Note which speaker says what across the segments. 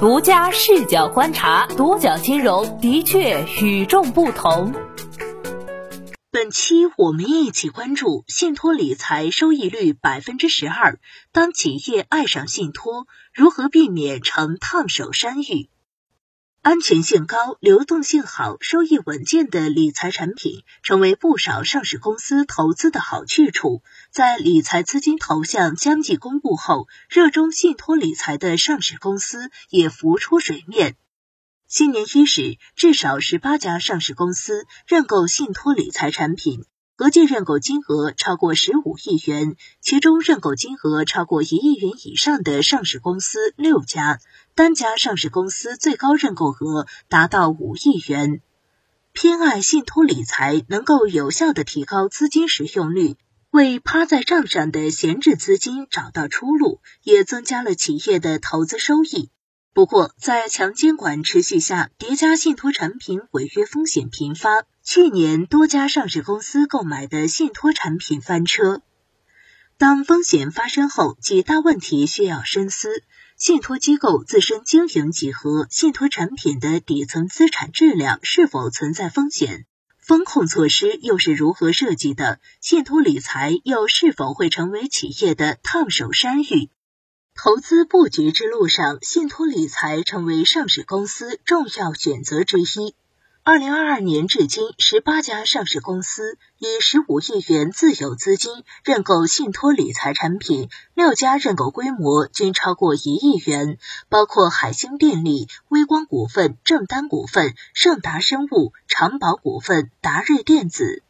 Speaker 1: 独家视角观察，独角金融的确与众不同。
Speaker 2: 本期我们一起关注信托理财收益率百分之十二，当企业爱上信托，如何避免成烫手山芋？安全性高、流动性好、收益稳健的理财产品，成为不少上市公司投资的好去处。在理财资金投向相继公布后，热衷信托理财的上市公司也浮出水面。新年伊始，至少十八家上市公司认购信托理财产品。合计认购金额超过十五亿元，其中认购金额超过一亿元以上的上市公司六家，单家上市公司最高认购额达到五亿元。偏爱信托理财，能够有效的提高资金使用率，为趴在账上的闲置资金找到出路，也增加了企业的投资收益。不过，在强监管持续下，叠加信托产品违约风险频发。去年多家上市公司购买的信托产品翻车。当风险发生后，几大问题需要深思：信托机构自身经营几何，信托产品的底层资产质量是否存在风险？风控措施又是如何设计的？信托理财又是否会成为企业的烫手山芋？投资布局之路上，信托理财成为上市公司重要选择之一。二零二二年至今，十八家上市公司以十五亿元自有资金认购信托理财产品，六家认购规模均超过一亿元，包括海星电力、微光股份、正丹股份、盛达生物、长宝股份、达瑞电子。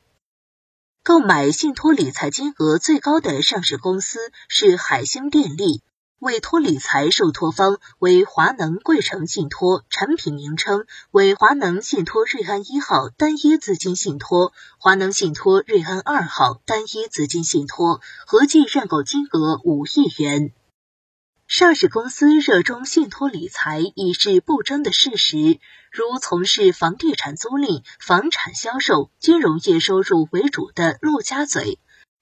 Speaker 2: 购买信托理财金额最高的上市公司是海星电力。委托理财受托方为华能贵城信托，产品名称为华能信托瑞安一号单一资金信托、华能信托瑞安二号单一资金信托，合计认购金额五亿元。上市公司热衷信托理财已是不争的事实，如从事房地产租赁、房产销售、金融业收入为主的陆家嘴。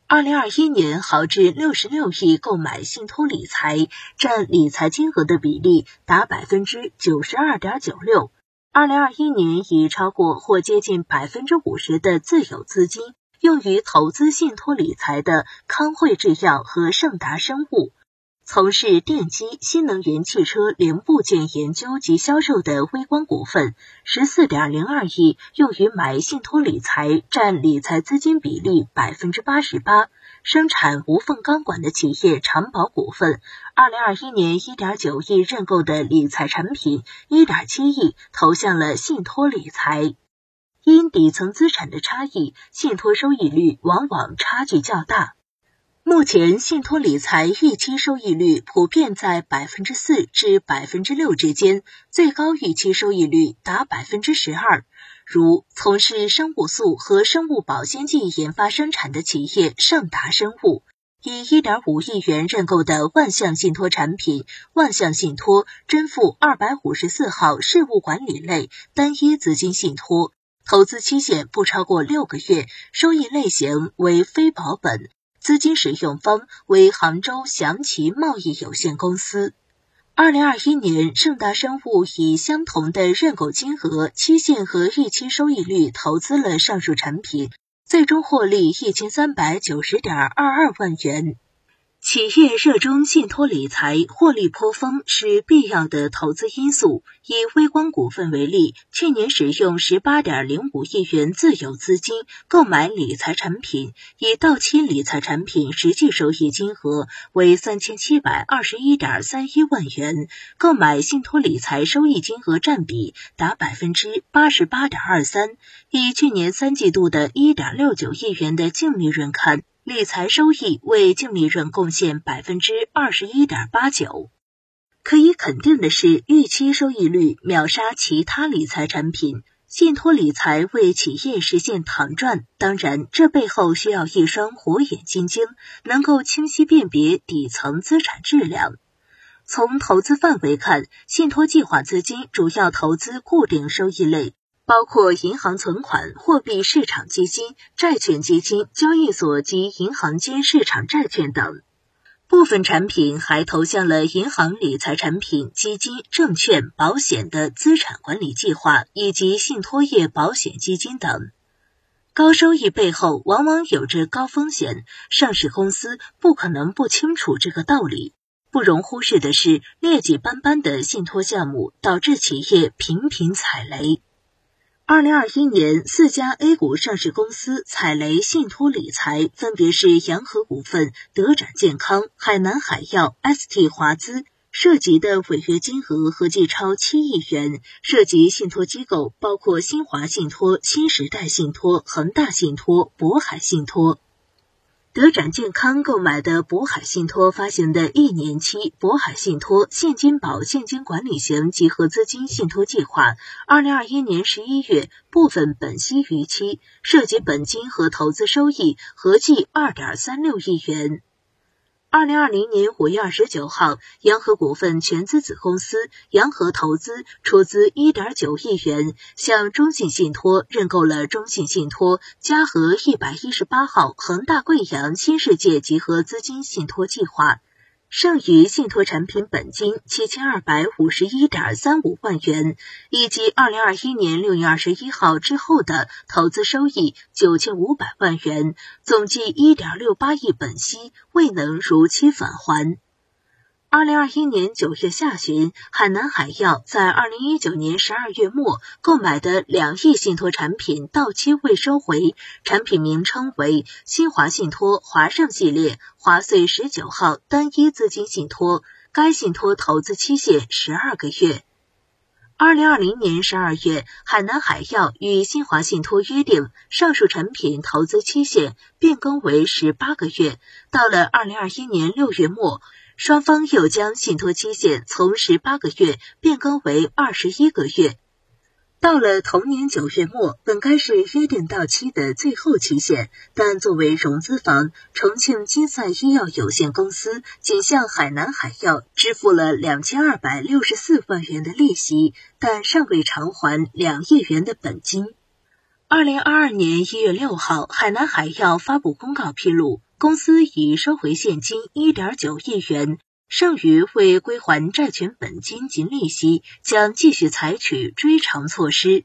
Speaker 2: 二零二一年豪掷六十六亿购买信托理财，占理财金额的比例达百分之九十二点九六。二零二一年已超过或接近百分之五十的自有资金用于投资信托理财的康汇制药和盛达生物。从事电机、新能源汽车零部件研究及销售的微光股份，十四点零二亿用于买信托理财，占理财资金比例百分之八十八。生产无缝钢管的企业长宝股份，二零二一年一点九亿认购的理财产品，一点七亿投向了信托理财。因底层资产的差异，信托收益率往往差距较大。目前，信托理财预期收益率普遍在百分之四至百分之六之间，最高预期收益率达百分之十二。如从事生物素和生物保鲜剂研发生产的企业盛达生物，以一点五亿元认购的万象信托产品——万象信托真富二百五十四号事务管理类单一资金信托，投资期限不超过六个月，收益类型为非保本。资金使用方为杭州祥奇贸易有限公司。二零二一年，盛大生物以相同的认购金额、期限和预期收益率投资了上述产品，最终获利一千三百九十点二二万元。企业热衷信托理财，获利颇丰是必要的投资因素。以微光股份为例，去年使用十八点零五亿元自有资金购买理财产品，以到期理财产品实际收益金额为三千七百二十一点三一万元，购买信托理财收益金额占比达百分之八十八点二三。以去年三季度的一点六九亿元的净利润看。理财收益为净利润贡献百分之二十一点八九。可以肯定的是，预期收益率秒杀其他理财产品。信托理财为企业实现躺赚，当然，这背后需要一双火眼金睛，能够清晰辨别底层资产质量。从投资范围看，信托计划资金主要投资固定收益类。包括银行存款、货币市场基金、债券基金、交易所及银行间市场债券等。部分产品还投向了银行理财产品、基金、证券、保险的资产管理计划以及信托业保险基金等。高收益背后往往有着高风险，上市公司不可能不清楚这个道理。不容忽视的是，劣迹斑斑的信托项目导致企业频频踩雷。二零二一年，四家 A 股上市公司踩雷信托理财，分别是洋河股份、德展健康、海南海药、ST 华资，涉及的违约金额合计超七亿元，涉及信托机构包括新华信托、新时代信托、恒大信托、渤海信托。德展健康购买的渤海信托发行的一年期渤海信托现金保现金管理型集合资金信托计划，二零二一年十一月部分本息逾期，涉及本金和投资收益合计二点三六亿元。二零二零年五月二十九号，洋河股份全资子公司洋河投资出资一点九亿元，向中信信托认购了中信信托嘉禾一百一十八号恒大贵阳新世界集合资金信托计划。剩余信托产品本金七千二百五十一点三五万元，以及二零二一年六月二十一号之后的投资收益九千五百万元，总计一点六八亿本息未能如期返还。二零二一年九月下旬，海南海药在二零一九年十二月末购买的两亿信托产品到期未收回，产品名称为新华信托华盛系列华穗十九号单一资金信托，该信托投资期限十二个月。二零二零年十二月，海南海药与新华信托约定，上述产品投资期限变更为十八个月。到了二零二一年六月末，双方又将信托期限从十八个月变更为二十一个月。到了同年九月末，本该是约定到期的最后期限，但作为融资方，重庆金赛医药有限公司仅向海南海药支付了两千二百六十四万元的利息，但尚未偿还两亿元的本金。二零二二年一月六号，海南海药发布公告披露，公司已收回现金一点九亿元。剩余未归还债权本金及利息，将继续采取追偿措施。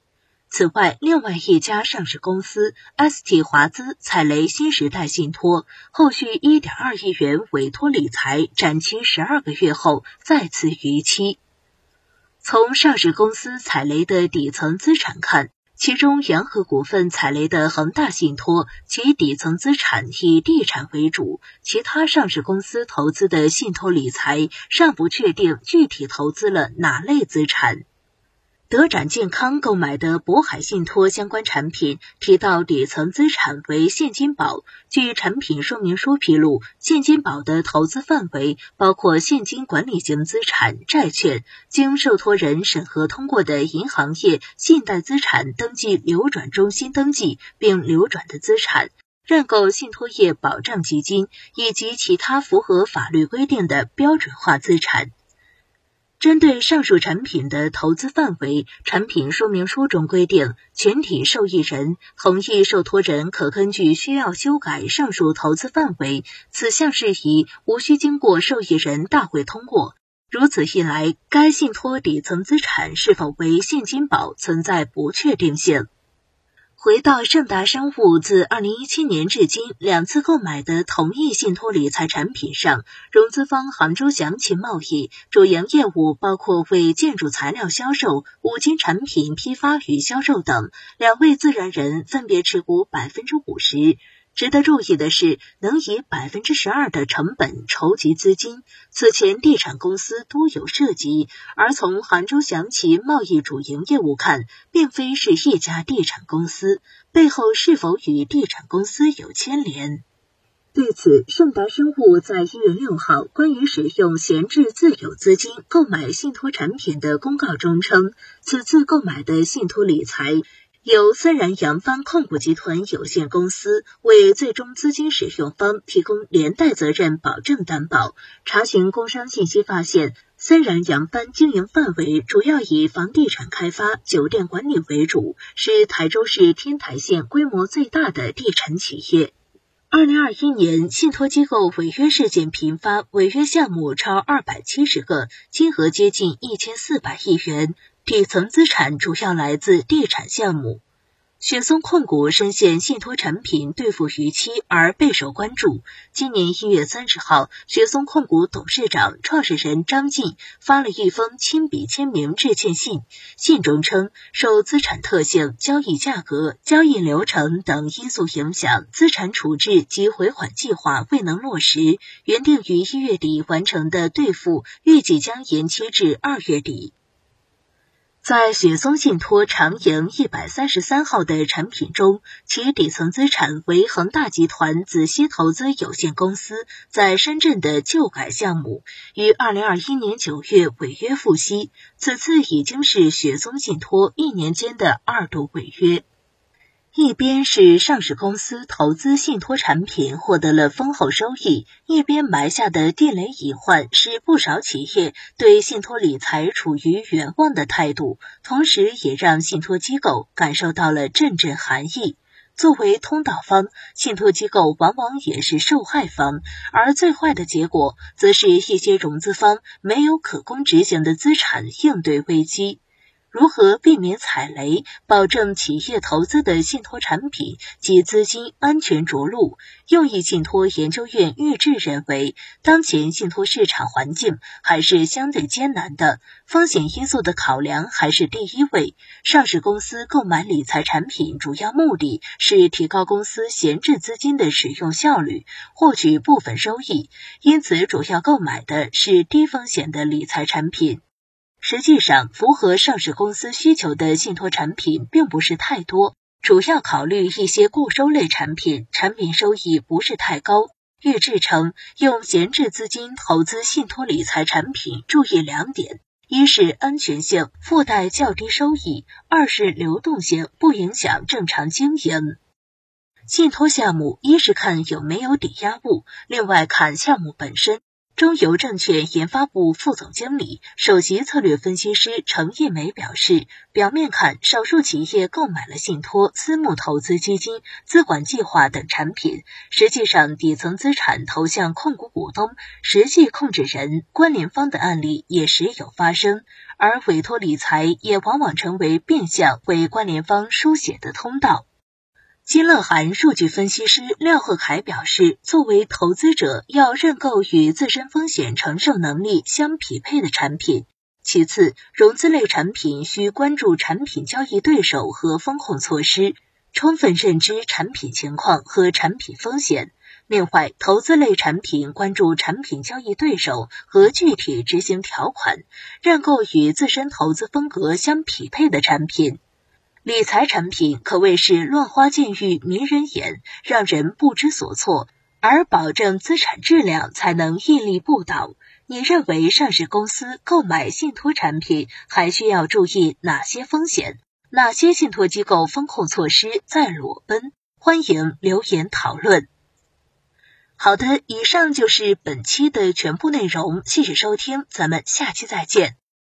Speaker 2: 此外，另外一家上市公司 ST 华资踩雷新时代信托，后续1.2亿元委托理财展期十二个月后再次逾期。从上市公司踩雷的底层资产看，其中，洋河股份踩雷的恒大信托，其底层资产以地产为主；其他上市公司投资的信托理财尚不确定具体投资了哪类资产。德展健康购买的渤海信托相关产品提到，底层资产为现金宝。据产品说明书披露，现金宝的投资范围包括现金管理型资产、债券、经受托人审核通过的银行业信贷资产登记流转中心登记并流转的资产、认购信托业保障基金以及其他符合法律规定的标准化资产。针对上述产品的投资范围，产品说明书中规定，全体受益人同意受托人可根据需要修改上述投资范围。此项事宜无需经过受益人大会通过。如此一来，该信托底层资产是否为现金宝存在不确定性。回到盛达生物自二零一七年至今两次购买的同一信托理财产品上，融资方杭州祥鑫贸易主营业务包括为建筑材料销售、五金产品批发与销售等，两位自然人分别持股百分之五十。值得注意的是，能以百分之十二的成本筹集资金，此前地产公司多有涉及。而从杭州祥奇贸易主营业务看，并非是一家地产公司，背后是否与地产公司有牵连？对此，盛达生物在一月六号关于使用闲置自有资金购买信托产品的公告中称，此次购买的信托理财。由森然扬帆控股集团有限公司为最终资金使用方提供连带责任保证担保。查询工商信息发现，森然扬帆经营范围主要以房地产开发、酒店管理为主，是台州市天台县规模最大的地产企业。二零二一年，信托机构违约事件频发，违约项目超二百七十个，金额接近一千四百亿元，底层资产主要来自地产项目。雪松控股深陷信托产品兑付逾期而备受关注。今年一月三十号，雪松控股董事长、创始人张晋发了一封亲笔签名致歉信，信中称，受资产特性、交易价格、交易流程等因素影响，资产处置及回款计划未能落实，原定于一月底完成的兑付，预计将延期至二月底。在雪松信托长盈一百三十三号的产品中，其底层资产为恒大集团子息投资有限公司在深圳的旧改项目，于二零二一年九月违约付息，此次已经是雪松信托一年间的二度违约。一边是上市公司投资信托产品获得了丰厚收益，一边埋下的地雷隐患是不少企业对信托理财处于远望的态度，同时也让信托机构感受到了阵阵寒意。作为通道方，信托机构往往也是受害方，而最坏的结果，则是一些融资方没有可供执行的资产应对危机。如何避免踩雷，保证企业投资的信托产品及资金安全着陆？用益信托研究院预志认为，当前信托市场环境还是相对艰难的，风险因素的考量还是第一位。上市公司购买理财产品主要目的是提高公司闲置资金的使用效率，获取部分收益，因此主要购买的是低风险的理财产品。实际上，符合上市公司需求的信托产品并不是太多，主要考虑一些固收类产品，产品收益不是太高。预制成用闲置资金投资信托理财产品，注意两点：一是安全性，附带较低收益；二是流动性，不影响正常经营。信托项目一是看有没有抵押物，另外看项目本身。中邮证券研发部副总经理、首席策略分析师程一梅表示，表面看，少数企业购买了信托、私募投资基金、资管计划等产品，实际上底层资产投向控股股东、实际控制人、关联方的案例也时有发生，而委托理财也往往成为变相为关联方书写的通道。金乐涵数据分析师廖鹤凯表示，作为投资者，要认购与自身风险承受能力相匹配的产品。其次，融资类产品需关注产品交易对手和风控措施，充分认知产品情况和产品风险。另外，投资类产品关注产品交易对手和具体执行条款，认购与自身投资风格相匹配的产品。理财产品可谓是乱花渐欲迷人眼，让人不知所措，而保证资产质量才能屹立不倒。你认为上市公司购买信托产品还需要注意哪些风险？哪些信托机构风控措施在裸奔？欢迎留言讨论。好的，以上就是本期的全部内容，谢谢收听，咱们下期再见。